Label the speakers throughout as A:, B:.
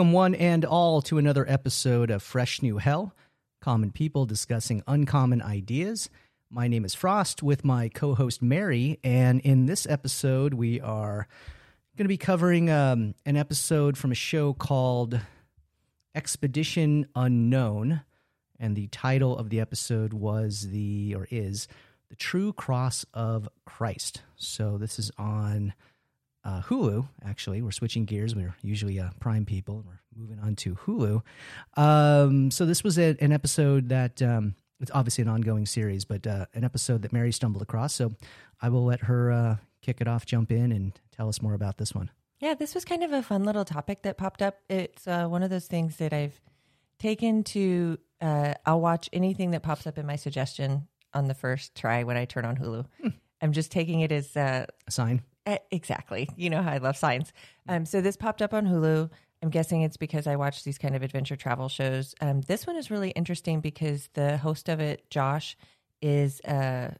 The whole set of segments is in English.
A: Welcome, one and all, to another episode of Fresh New Hell Common People Discussing Uncommon Ideas. My name is Frost with my co host Mary, and in this episode, we are going to be covering um, an episode from a show called Expedition Unknown. And the title of the episode was the, or is, The True Cross of Christ. So this is on uh, Hulu. Actually, we're switching gears. We're usually uh, Prime people. and We're moving on to Hulu. Um, so this was a, an episode that um, it's obviously an ongoing series, but uh, an episode that Mary stumbled across. So I will let her uh, kick it off, jump in, and tell us more about this one.
B: Yeah, this was kind of a fun little topic that popped up. It's uh, one of those things that I've taken to. Uh, I'll watch anything that pops up in my suggestion on the first try when I turn on Hulu.
A: Hmm.
B: I'm just taking it as uh,
A: A sign.
B: Eh, Exactly. You know how I love science. Um, so this popped up on Hulu. I'm guessing it's because I watch these kind of adventure travel shows. Um, this one is really interesting because the host of it, Josh, is uh,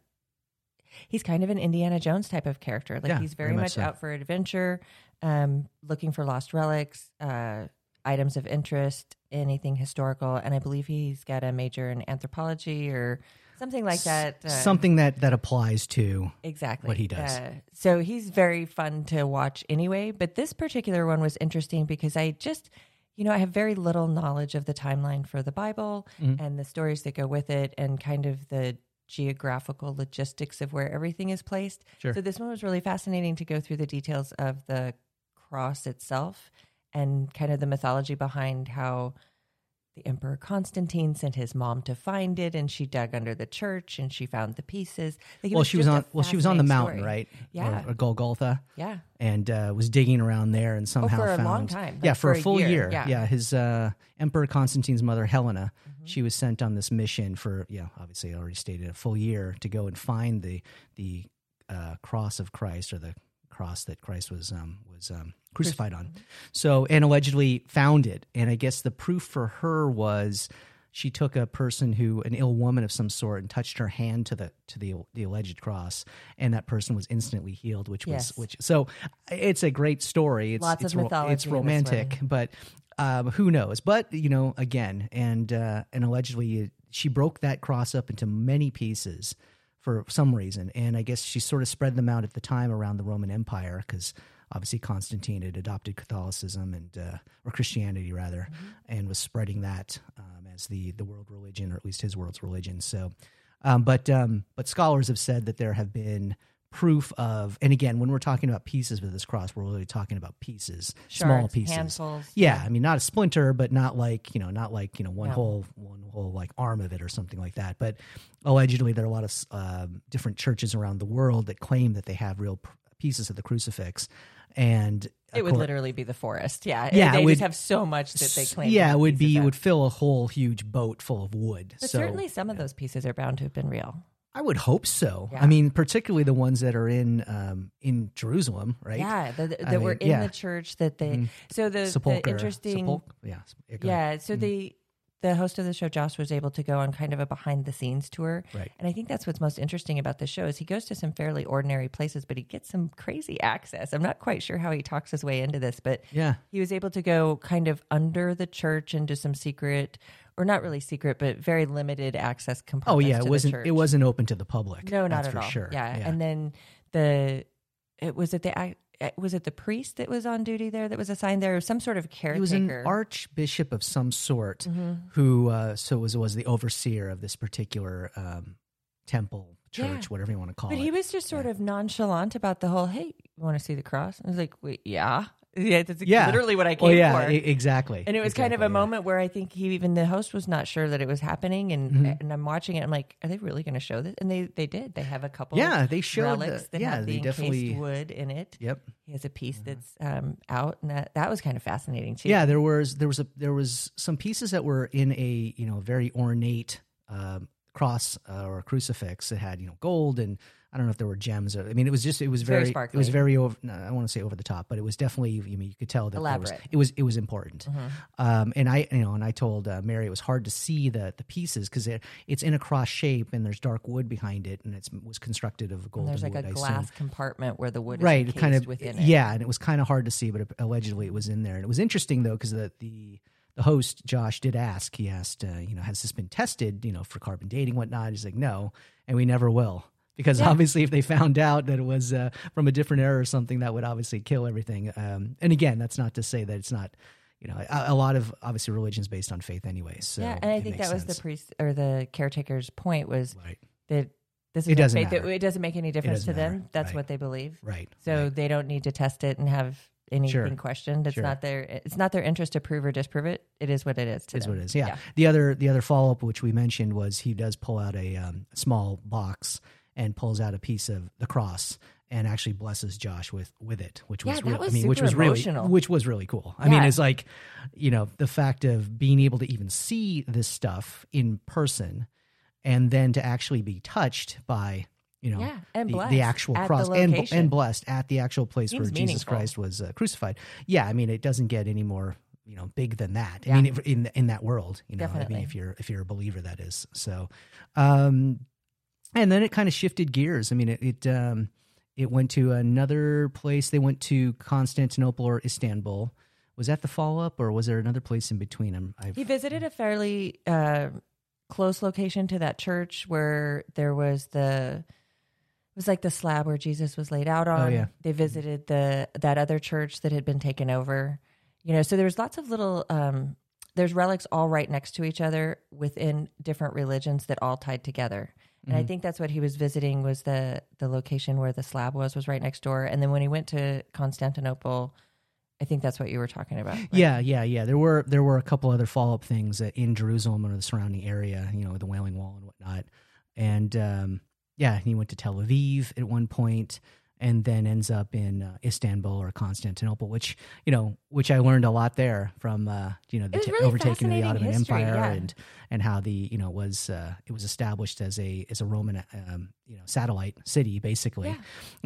B: he's kind of an Indiana Jones type of character. Like
A: Yeah,
B: he's very,
A: very much
B: much,
A: so.
B: out for adventure, um, looking for lost relics, uh, items of interest, anything historical, and I believe he's got a major in anthropology or something like that. uh,
A: Something that, that applies to.
B: exactly
A: what he does.
B: Uh, so he's very fun to watch anyway. But this particular one was interesting because I just, you know, I have very little knowledge of the timeline for the Bible
A: Mm-hmm.
B: and the stories that go with it, and kind of the geographical logistics of where everything is placed.
A: Sure.
B: So this one was really fascinating to go through the details of the cross itself and kind of the mythology behind how the emperor constantine sent his mom to find it and she dug under the church and she found the pieces Like,
A: Well, she was on. Well, she was on the mountain,
B: story.
A: right?
B: Yeah.
A: Or, or Golgotha.
B: yeah
A: and uh, was digging around there and somehow
B: Oh, for a
A: found
B: long time,
A: yeah for,
B: for
A: a
B: a
A: full
B: year,
A: year,
B: yeah. Mm-hmm.
A: his uh, emperor constantine's mother helena she was sent on this mission for yeah obviously i already stated a full year to go and find the the uh, cross of christ or the cross that christ was um, was um, crucified on. So and allegedly found it. And i guess the proof for her was she took a person who an ill woman of some sort and touched her hand to the to the the alleged cross and that person was instantly healed which was
B: Yes.
A: which so it's a great story. It's
B: Lots of
A: it's, ro-
B: mythology
A: it's
B: in this
A: romantic but um, who knows? But you know again and uh, and allegedly she broke that cross up into many pieces for some reason. And i guess she sort of spread them out at the time around the roman empire because obviously constantine had adopted catholicism and uh, or christianity rather and was spreading that um, as the the world religion or at least his world's religion. So um, but um, but scholars have said that there have been proof of and again when we're talking about pieces with this cross we're really talking about pieces small pieces.
B: handfuls.
A: yeah i mean not a splinter but not like you know not like you know one whole one whole like arm of it or something like that. But allegedly there are a lot of um, different churches around the world that claim that they have real pr- pieces of the crucifix. And
B: it would
A: accor-
B: literally be the forest. Yeah.
A: Yeah,
B: they
A: would-
B: just have so much that they claim
A: yeah it would be it would fill a whole huge boat full of wood.
B: But
A: so
B: certainly some of those pieces are bound to have been real
A: I would hope so.
B: Yeah.
A: I mean, particularly the ones that are in um, in Jerusalem, right?
B: yeah the, the- that were in
A: yeah. Mm-hmm.
B: the church that they so the,
A: Sepulchre.
B: the interesting
A: yeah, yeah, go ahead.
B: Yeah, so the the host of the show, Josh, was able to go on kind of a behind the scenes tour,
A: Right.
B: And I think that's what's most interesting about the show is he goes to some fairly ordinary places, but he gets some crazy access. I'm not quite sure how he talks his way into this, but
A: Yeah.
B: he was able to go kind of under the church into some secret, or not really secret, but very limited access
A: Oh yeah, it wasn't it wasn't open to the public.
B: No, not at
A: for
B: all.
A: sure.
B: Yeah. and then the it was it the was it the priest that was on duty there that was assigned there, some sort of caretaker?
A: he was an archbishop of some sort
B: Mm-hmm.
A: who uh, so was was the overseer of this particular um, temple, church,
B: Yeah.
A: whatever you want to call
B: But
A: it.
B: But he was just sort of nonchalant about the whole, hey, you want to see the cross? I was like, wait, yeah. Yeah, that's
A: yeah,
B: literally what I
A: Well,
B: came
A: yeah,
B: for.
A: e- exactly.
B: and it was kind of a
A: yeah.
B: moment where I think he even the host was not sure that it was happening, and
A: Mm-hmm.
B: and I'm watching it. I'm like, are they really going to show this? And they they did. They have a couple.
A: Yeah, they showed
B: relics
A: the-
B: that
A: yeah,
B: have
A: they
B: the
A: definitely-
B: wood in it.
A: Yep.
B: He has a piece that's um, out, and that that was kind of fascinating too.
A: Yeah, there was there was a there was some pieces that were in a you know very ornate um, cross uh, or crucifix that had you know gold and I don't know if there were gems. Or, I mean, it was just it was
B: very
A: very, it was very over. No, I want to say over the top, but it was definitely. I mean, you could tell that there was, it was it was important. Um, and I you know and I told uh, Mary it was hard to see the the pieces because it, it's in a cross shape and there's dark wood behind it and it's was constructed of golden
B: There's like
A: wood.
B: a glass compartment where the wood is
A: right kind of
B: within it.
A: yeah and it was kind of hard to see but allegedly it was in there and it was interesting though because the, the the host josh did ask he asked uh, you know has this been tested you know for carbon dating whatnot he's like no and we never will because
B: Yeah.
A: obviously if they found out that it was uh, from a different era or something that would obviously kill everything um, and again that's not to say that it's not you know a, a lot of obviously religions based on faith anyway so
B: yeah, and I think that was the priest or the caretaker's point was
A: right
B: that this is
A: It doesn't
B: faith. It,
A: matter.
B: it doesn't make any difference to
A: doesn't
B: them. That's
A: Right.
B: what they believe.
A: right
B: So
A: right.
B: they don't need to test it and have anything
A: Sure.
B: questioned. It's
A: Sure.
B: not their it's not their interest to prove or disprove it. It is what it is. To
A: is
B: them.
A: what it is. Yeah.
B: Yeah.
A: The other the other follow up which we mentioned was he does pull out a um, small box and pulls out a piece of the cross and actually blesses Josh with with it, which was
B: Yeah, that
A: really,
B: was
A: I mean, which was really which was really cool. I mean, it's like you know the fact of being able to even see this stuff in person and then to actually be touched by you know
B: Yeah, and
A: the, the actual
B: at the
A: cross and and blessed at the actual place where
B: Seems
A: Jesus. Christ was uh, crucified. Yeah, I mean, it doesn't get any more you know big than that.
B: Yeah.
A: I mean, in in that world, you know, I mean, if you're if you're a believer, that is so. Um, and then it kind of shifted gears. I mean, it it um, it went to another place. They went to Constantinople or Istanbul. Was that the follow up, or was there another place in between? I'm, I've,
B: He visited a fairly uh, close location to that church where there was the it was like the slab where Jesus was laid out on.
A: Oh, yeah.
B: They visited the that other church that had been taken over. You know, so there was lots of little um, there's relics all right next to each other within different religions that all tied together. And
A: Mm-hmm.
B: I think that's what he was visiting was the the location where the slab was was right next door. And then when he went to Constantinople, I think that's what you were talking about. right?
A: Yeah, yeah, yeah. There were there were a couple other follow up things in Jerusalem or the surrounding area, you know, the Wailing Wall and whatnot. And um, yeah, he went to Tel Aviv at one point, and then ends up in uh, Istanbul or Constantinople, which you know, which I learned a lot there from uh, you know the t-
B: really
A: overtaking of the Ottoman
B: history,
A: Empire
B: yeah.
A: and and how the you know was uh, it was established as a as a Roman um, you know satellite city basically,
B: Yeah.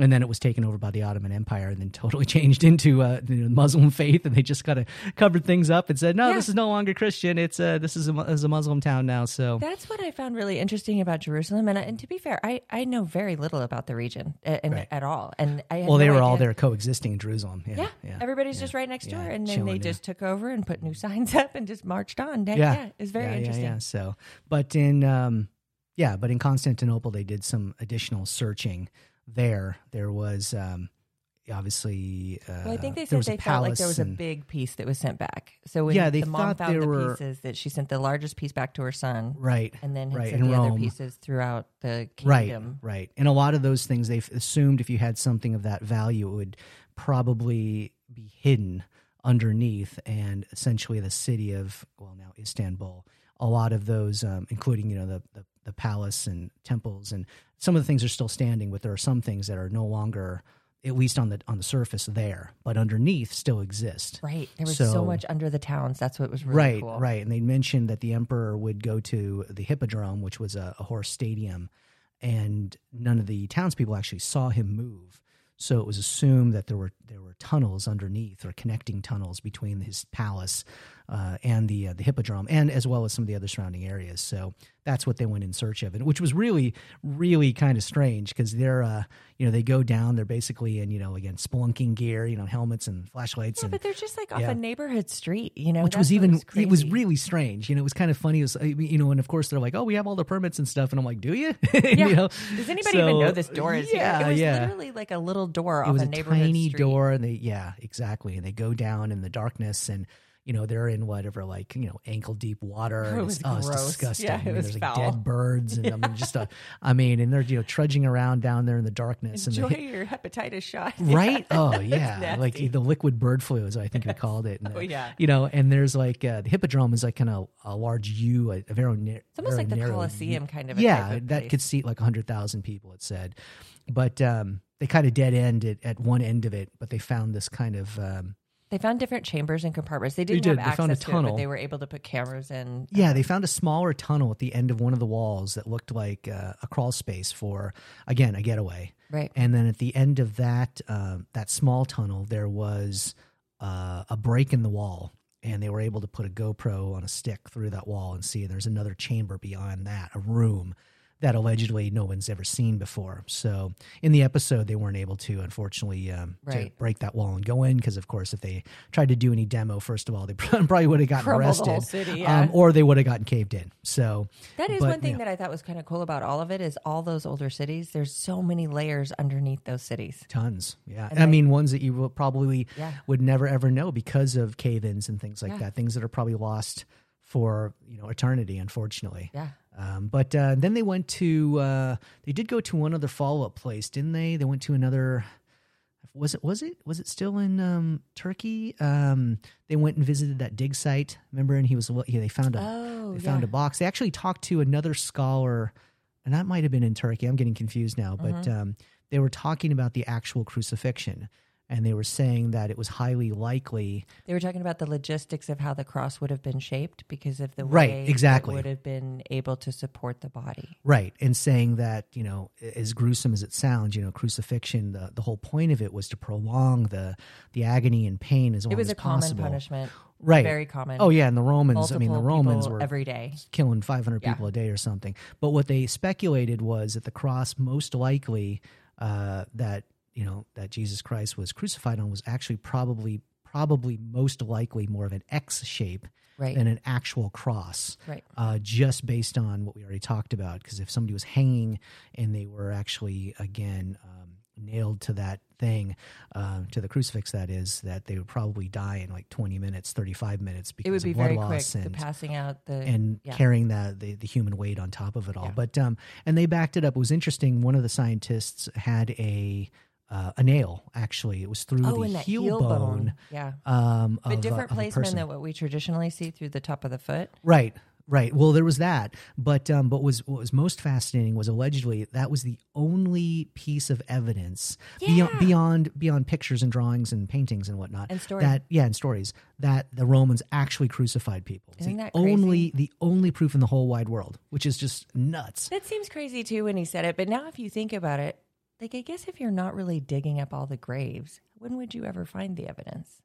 A: and then it was taken over by the Ottoman Empire and then totally changed into uh, the Muslim faith, and they just kind of covered things up and said, no,
B: Yeah.
A: this is no longer Christian. It's uh, this is a, is a Muslim town now. So
B: That's what I found really interesting about Jerusalem, and, and to be fair, I, I know very little about the region and
A: Right.
B: at all. And I
A: well, they
B: no
A: were all there coexisting in Jerusalem. Yeah,
B: Yeah,
A: yeah.
B: everybody's just right next door, and then
A: chilling,
B: they just took over and put new signs up and just marched on.
A: Yeah,
B: yeah, it's very interesting.
A: Yeah, yeah. So, but in um, yeah, but in Constantinople, they did some additional searching. There, there was um, obviously. Uh,
B: Well, I think they
A: there
B: said they felt like there was a big piece that was sent back. So when
A: Yeah, they
B: the mom
A: thought
B: found
A: there
B: the
A: were-
B: pieces, that she sent the largest piece back to her son,
A: right,
B: and then had
A: right,
B: sent the
A: Rome.
B: other pieces throughout the kingdom.
A: right, and a lot of those things they've assumed if you had something of that value, it would probably be hidden underneath, and essentially the city of well now Istanbul. A lot of those, um, including you know the, the the palace and temples, and some of the things are still standing, but there are some things that are no longer, at least on the on the surface, there, but underneath still exist.
B: Right. There was so,
A: So-
B: much under the towns. That's what was really
A: right,
B: cool.
A: right. And they mentioned that the emperor would go to the Hippodrome, which was a, a horse stadium, and none of the townspeople actually saw him move. So it was assumed that there were there were tunnels underneath or connecting tunnels between his palace uh, and the uh, the Hippodrome, and as well as some of the other surrounding areas. So that's what they went in search of, and which was really really kind of strange because they're uh, you know they go down, they're basically in you know again spelunking gear, you know helmets and flashlights
B: Yeah,
A: and
B: but they're just like off
A: Yeah.
B: a neighborhood street, you know,
A: which was even it was really strange. You know, it was kind of funny. It was you know, and of course they're like, oh, we have all the permits and stuff, and I'm like, do you?
B: Yeah.
A: you know?
B: Does anybody even know this door is
A: yeah,
B: here? It was
A: yeah.
B: literally like a little door
A: It
B: off
A: was
B: a
A: a
B: neighborhood
A: tiny
B: street.
A: door, and they yeah, exactly, and they go down in the darkness and. You know they're in whatever, like you know, ankle deep water.
B: It was
A: it's, oh, it's disgusting.
B: Yeah, it
A: I mean, there's like dead birds, and I mean, just a, I mean, and they're you know trudging around down there in the darkness.
B: Enjoy
A: and the,
B: your hepatitis shot.
A: right?
B: Yeah,
A: oh yeah, like the liquid bird flu, as I think we called it. And
B: Oh,
A: the-
B: yeah.
A: you know, and there's like uh, the hippodrome is like kind of a large U, a, a very near.
B: It's almost like the Coliseum kind of a
A: yeah,
B: of
A: that
B: place.
A: could seat like hundred thousand people. It said, but um, they kind of dead end it at one end of it, but they found this kind of um,
B: They found different chambers and compartments. They didn't
A: did.
B: have
A: They
B: access to it, but they were able to put cameras in.
A: Yeah, they found a smaller tunnel at the end of one of the walls that looked like uh, a crawl space for, again, a getaway.
B: Right.
A: And then at the end of that uh, that small tunnel, there was uh, a break in the wall, and they were able to put a GoPro on a stick through that wall and see. And there's another chamber beyond that, a room that allegedly no one's ever seen before. So in the episode, they weren't able to, unfortunately, um, to break that wall and go in because, of course, if they tried to do any demo, first of all, they probably would have gotten arrested,
B: city, yeah.
A: um, or they would have gotten caved in. So
B: That is
A: but,
B: one thing that I thought was kind of cool about all of it is all those older cities. There's so many layers underneath those cities.
A: Tons, yeah.
B: And
A: I
B: they-
A: mean, ones that you will probably
B: Yeah.
A: would never ever know because of cave-ins and things like
B: Yeah.
A: that. Things that are probably lost for you know eternity, unfortunately.
B: Yeah.
A: Um, but uh, then they went to uh, they did go to one other follow-up place, didn't they? They went to another. Was it was it was it still in um, Turkey? Um, they went and visited that dig site. Remember, and he was yeah. They found a
B: Oh,
A: they found
B: yeah.
A: a box. They actually talked to another scholar, and that might have been in Turkey. I'm getting confused now, but
B: Mm-hmm.
A: um, they were talking about the actual crucifixion, and they were saying that it was highly likely.
B: They were talking about the logistics of how the cross would have been shaped because of the
A: Right,
B: way
A: exactly.
B: it would have been able to support the body.
A: Right, and saying that you know, as gruesome as it sounds, you know, crucifixion. The the whole point of it was to prolong the the agony and pain as long as possible.
B: It was
A: as
B: a common punishment.
A: Right,
B: Very common.
A: Oh yeah, and the Romans. I mean, the Romans were
B: every day.
A: killing 500
B: Yeah.
A: people a day or something. But what they speculated was that the cross most likely uh, that you know that Jesus Christ was crucified on was actually probably probably most likely more of an X shape
B: Right.
A: than an actual cross.
B: Right.
A: Uh, just based on what we already talked about, because if somebody was hanging and they were actually again um, nailed to that thing, uh, to the crucifix, that is, that they would probably die in like twenty minutes, thirty-five minutes because
B: It would be
A: of blood
B: very quick.
A: loss
B: The
A: and
B: passing out, the
A: and
B: yeah.
A: carrying the, the the human weight on top of it all.
B: Yeah.
A: But um, and they backed it up. It was interesting. One of the scientists had a uh, a nail. Actually, it was through
B: oh,
A: the heel,
B: heel
A: bone.
B: bone. Yeah.
A: Um,
B: But
A: of,
B: different
A: uh,
B: placement than what we traditionally see through the top of the foot.
A: Right. Right. Well, there was that, but um, but was what was most fascinating was allegedly that was the only piece of evidence beyond
B: Yeah.
A: beyond beyond pictures and drawings and paintings and whatnot
B: And stories.
A: that yeah and stories that the Romans actually crucified people.
B: Isn't
A: the
B: that crazy?
A: only the only proof in the whole wide world, which is just nuts.
B: That seems crazy too when he said it. But now, if you think about it, like I guess if you're not really digging up all the graves, when would you ever find the evidence?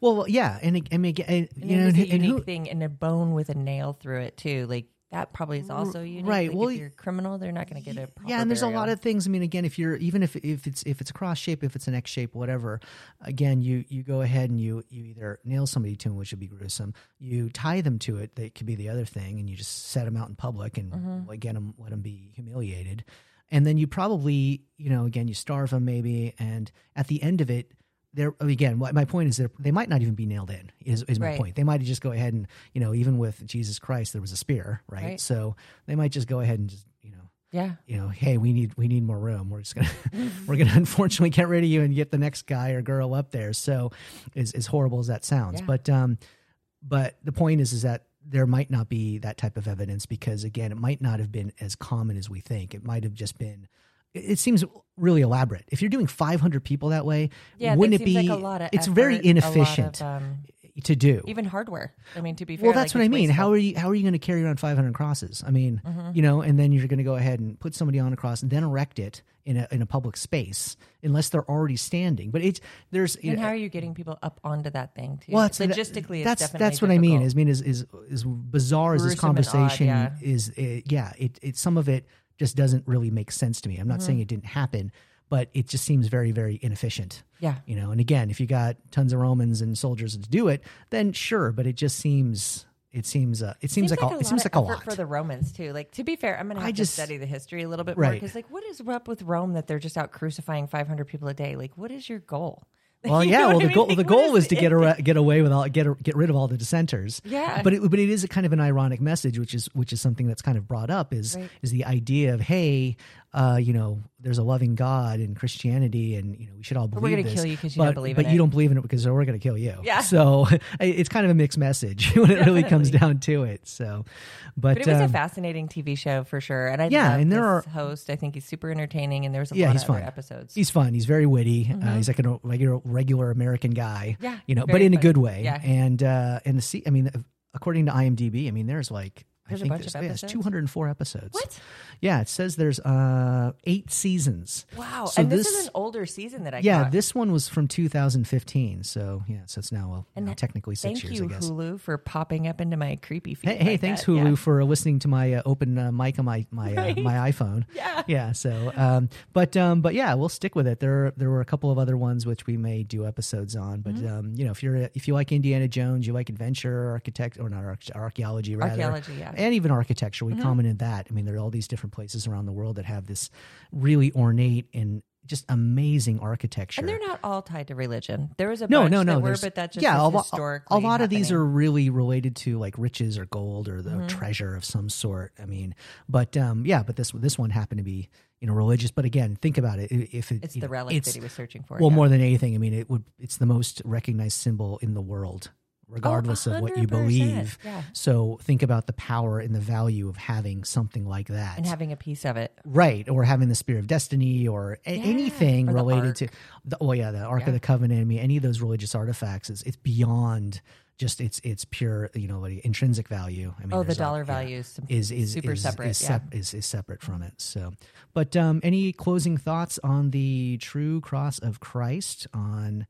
A: Well, yeah, and it- I mean, and,
B: And
A: you know,
B: a
A: and
B: unique
A: who,
B: thing, and a bone with a nail through it too. Like that probably is also unique.
A: right,
B: Like,
A: well,
B: if you're a criminal, they're not going to get a
A: yeah, and there's a lot of things. I mean, again, if you're even if if it's if it's a cross shape, if it's an X shape, whatever, again, you you go ahead and you you either nail somebody to them, which would be gruesome. You tie them to it. That could be the other thing, and you just set them out in public and
B: Mm-hmm.
A: again, 'em- let them be humiliated. And then you probably, you know, again, you starve them maybe, and at the end of it, they're again. My point is, they they might not even be nailed in. Is is my
B: Right.
A: point? They might just go ahead and you know, even with Jesus Christ, there was a spear, right?
B: Right.
A: So they might just go ahead and just you know
B: Yeah,
A: you know, hey, we need we need more room. We're just gonna we're gonna unfortunately get rid of you and get the next guy or girl up there. So, as as horrible as that sounds,
B: Yeah.
A: but um, but the point is is that there might not be that type of evidence because again, it might not have been as common as we think. It might have just been. It seems really elaborate. If you're doing 500 people that way,
B: yeah.
A: wouldn't
B: that
A: it
B: seems
A: be?
B: like a lot of
A: it's very
B: effort, lot
A: inefficient
B: of, um,
A: to do.
B: even hardware. I mean, to be fair,
A: Well, that's
B: like,
A: what I mean. How are you? How are you going to carry around 500 crosses? I mean,
B: Mm-hmm.
A: you know, and then you're going to go ahead and put somebody on a cross and then erect it in a in a public space, unless they're already standing. But it's there's you
B: And
A: know,
B: how are you getting people up onto that thing too?
A: well, that's
B: logistically, it's
A: that's
B: definitely
A: that's what I mean.
B: difficult.
A: Is mean is is as bizarre as this
B: and odd,
A: conversation
B: yeah.
A: is. uh yeah, it it some of it just doesn't really make sense to me. I'm not
B: Mm-hmm.
A: saying it didn't happen, but it just seems very very inefficient.
B: Yeah.
A: You know, and again, if you got tons of Romans and soldiers to do it, then sure. But it just seems it seems uh, it seems, like, a, it seems like a lot.
B: for the Romans too. Like to be fair, I'm gonna
A: I
B: have
A: just-
B: to study the history a little bit more because, like, what is up with Rome that they're just out crucifying 500 people a day? Like, what is your goal?
A: Well,
B: You
A: yeah. Well,
B: what I
A: the
B: mean?
A: goal
B: Like,
A: the goal
B: is
A: was to get ar- get away with all get get rid of all the dissenters.
B: Yeah.
A: But it, but it is a kind of an ironic message, which is which is something that's kind of brought up is
B: Right.
A: is the idea of hey, uh, you know, there's a loving God in Christianity, and you know, we should all believe
B: we're gonna
A: this,
B: kill you 'cause you
A: but,
B: don't believe
A: but
B: in
A: you don't believe in it because we're going to kill you.
B: Yeah.
A: So it's kind of a mixed message when it really comes down to it. So, but,
B: But it was
A: um,
B: a fascinating TV show for sure, and I
A: Yeah,
B: love
A: and there are-
B: host. I think he's super entertaining, and there's a
A: Yeah,
B: lot
A: he's
B: of
A: fun.
B: episodes.
A: He's fun. He's very witty. Uh, he's like a regular, regular American guy.
B: Mm-hmm. Yeah,
A: you know, but in a good way.
B: Yeah.
A: And uh, and the I mean, according to IMDb, I mean, there's like
B: There's
A: I
B: a
A: think
B: bunch of
A: yeah, it's 204 episodes.
B: What?
A: Yeah, it says there's uh eight seasons.
B: Wow!
A: So
B: and this,
A: this-
B: is an older season that I
A: Yeah,
B: caught.
A: this one was from 2015. So yeah, so it's now well,
B: And
A: now technically six
B: Thank
A: years,
B: you,
A: I guess.
B: Hulu, for popping up into my creepy feed.
A: Hey, hey, thanks
B: that.
A: Hulu
B: Yeah.
A: for listening to my uh, open uh, mic on my my uh,
B: Right.
A: my iPhone.
B: Yeah.
A: yeah. So, um, but um, but yeah, we'll stick with it. There there were a couple of other ones which we may do episodes on. But
B: Mm-hmm.
A: um, you know, if you're if you like Indiana Jones, you like adventure, architect or not arch- archaeology, rather,
B: Archaeology, yeah.
A: And even architecture, we commented that. I mean, there are all these different places around the world that have this really ornate and just amazing architecture.
B: And they're not all tied to religion. There was a
A: no,
B: bunch
A: no, no.
B: that were, but that just
A: yeah, a,
B: historically
A: a lot of these are really related to like riches or gold or
B: Mm-hmm.
A: the treasure of some sort. I mean, but um, yeah, but this this one happened to be you know religious. But again, think about it. If it,
B: It's the
A: know,
B: relic
A: it's-
B: that he was searching for.
A: well,
B: yeah.
A: more than anything, I mean, it would it's the most recognized symbol in the world, regardless of what you believe.
B: yeah.
A: So think about the power and the value of having something like that.
B: and having a piece of it.
A: Right, or having the Spear of Destiny, or a-
B: Yeah,
A: anything
B: or
A: related to the oh yeah, the Ark
B: Yeah.
A: of the Covenant. I mean, any of those religious artifacts is it's beyond just it's it's pure you know like intrinsic value. I mean,
B: Oh, the
A: a-
B: dollar
A: yeah,
B: value is,
A: is is
B: super
A: is,
B: separate.
A: is,
B: yeah.
A: sep- is is separate from it. So, but um, any closing thoughts on the True Cross of Christ on?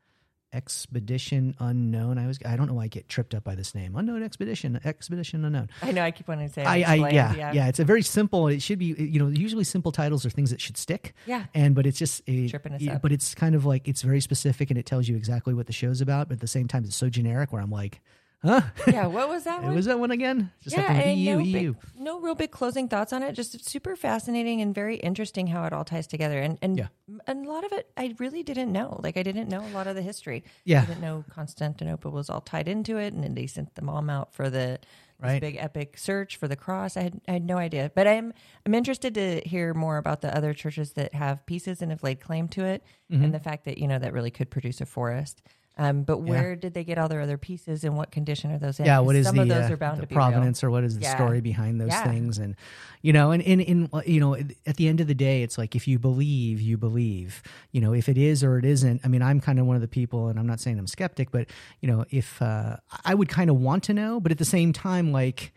A: Expedition Unknown. I was I don't know why I get tripped up by this name. Unknown Expedition. Expedition Unknown.
B: I know. I keep wanting to say.
A: I, I
B: unexplained,
A: yeah, yeah It's a very simple. It should be you know usually simple titles are things that should stick.
B: Yeah.
A: And but it's just a,
B: Tripping us
A: yeah,
B: up.
A: but it's kind of like it's very specific and it tells you exactly what the show's about. But at the same time, it's so generic where I'm like, huh?
B: Yeah. What was that one?
A: was that one again? Just
B: yeah,
A: like EU,
B: no,
A: EU.
B: Big, no real big closing thoughts on it. Just super fascinating and very interesting how it all ties together. And and
A: Yeah.
B: and a lot of it I really didn't know. Like I didn't know a lot of the history.
A: Yeah.
B: I didn't know Constantinople was all tied into it, and then they sent the mom out for the
A: Right.
B: big epic search for the cross. I had I had no idea, but I'm I'm interested to hear more about the other churches that have pieces and have laid claim to it,
A: Mm-hmm.
B: and the fact that you know that really could produce a forest. Um, but where did they get all their other pieces, and what condition are those in?
A: Yeah, what is
B: some
A: the,
B: of those
A: uh,
B: are bound to be real.
A: provenance or what is the
B: Yeah.
A: story behind those
B: Yeah.
A: things? And you know, and in, in you know, at the end of the day, it's like if you believe, you believe. You know, if it is or it isn't. I mean, I'm kind of one of the people, and I'm not saying I'm skeptic, but you know, if uh, I would kind of want to know, but at the same time, like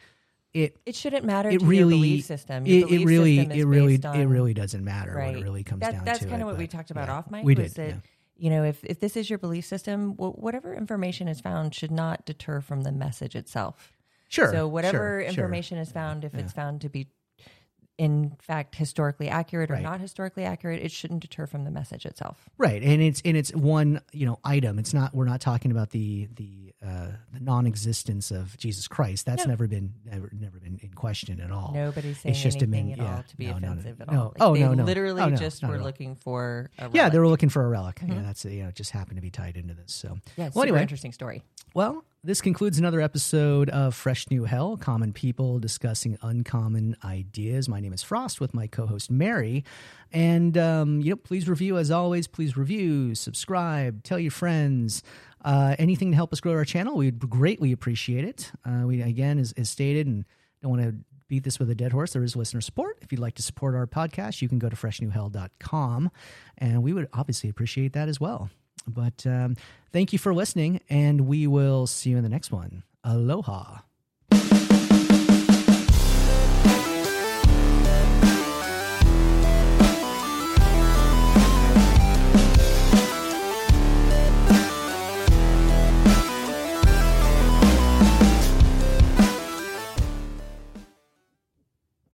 A: it
B: It shouldn't matter
A: it
B: to
A: really
B: your belief system. Your
A: it, it really
B: system
A: it really
B: on,
A: it really doesn't matter
B: right.
A: when it really comes
B: That-
A: down
B: that's
A: to it.
B: kind of what we talked about
A: yeah,
B: off mic.
A: We did.
B: that
A: yeah.
B: You know if if this is your belief system, wh- whatever information is found should not deter from the message itself.
A: Sure.
B: So whatever
A: sure, sure.
B: information is found, if it's found to be in fact historically accurate or
A: Right.
B: not historically accurate, it shouldn't deter from the message itself.
A: Right, and it's and it's one you know item. It's not. We're not talking about the the uh, the non-existence of Jesus Christ. That's
B: No.
A: never been never never been in question at all.
B: Nobody's saying
A: It's just
B: anything
A: min-
B: at
A: yeah,
B: all to be
A: no, no, no,
B: offensive at all. Like,
A: Oh,
B: they
A: no, no.
B: literally
A: Oh,
B: just were looking for a
A: Yeah, they were looking for a relic. Yeah, that's you know just happened to be tied into this. So
B: yeah,
A: well, anyway,
B: interesting story.
A: Well, this concludes another episode of Fresh New Hell, common people discussing uncommon ideas. My name is Frost with my co-host Mary, and um, you know, please review as always. Please review, subscribe, tell your friends. Uh, anything to help us grow our channel, we'd greatly appreciate it. Uh, we again, as, as stated, and don't want to beat this with a dead horse. There is listener support. If you'd like to support our podcast, you can go to freshnewhell.com, and we would obviously appreciate that as well. But um, thank you for listening, and we will see you in the next one. Aloha.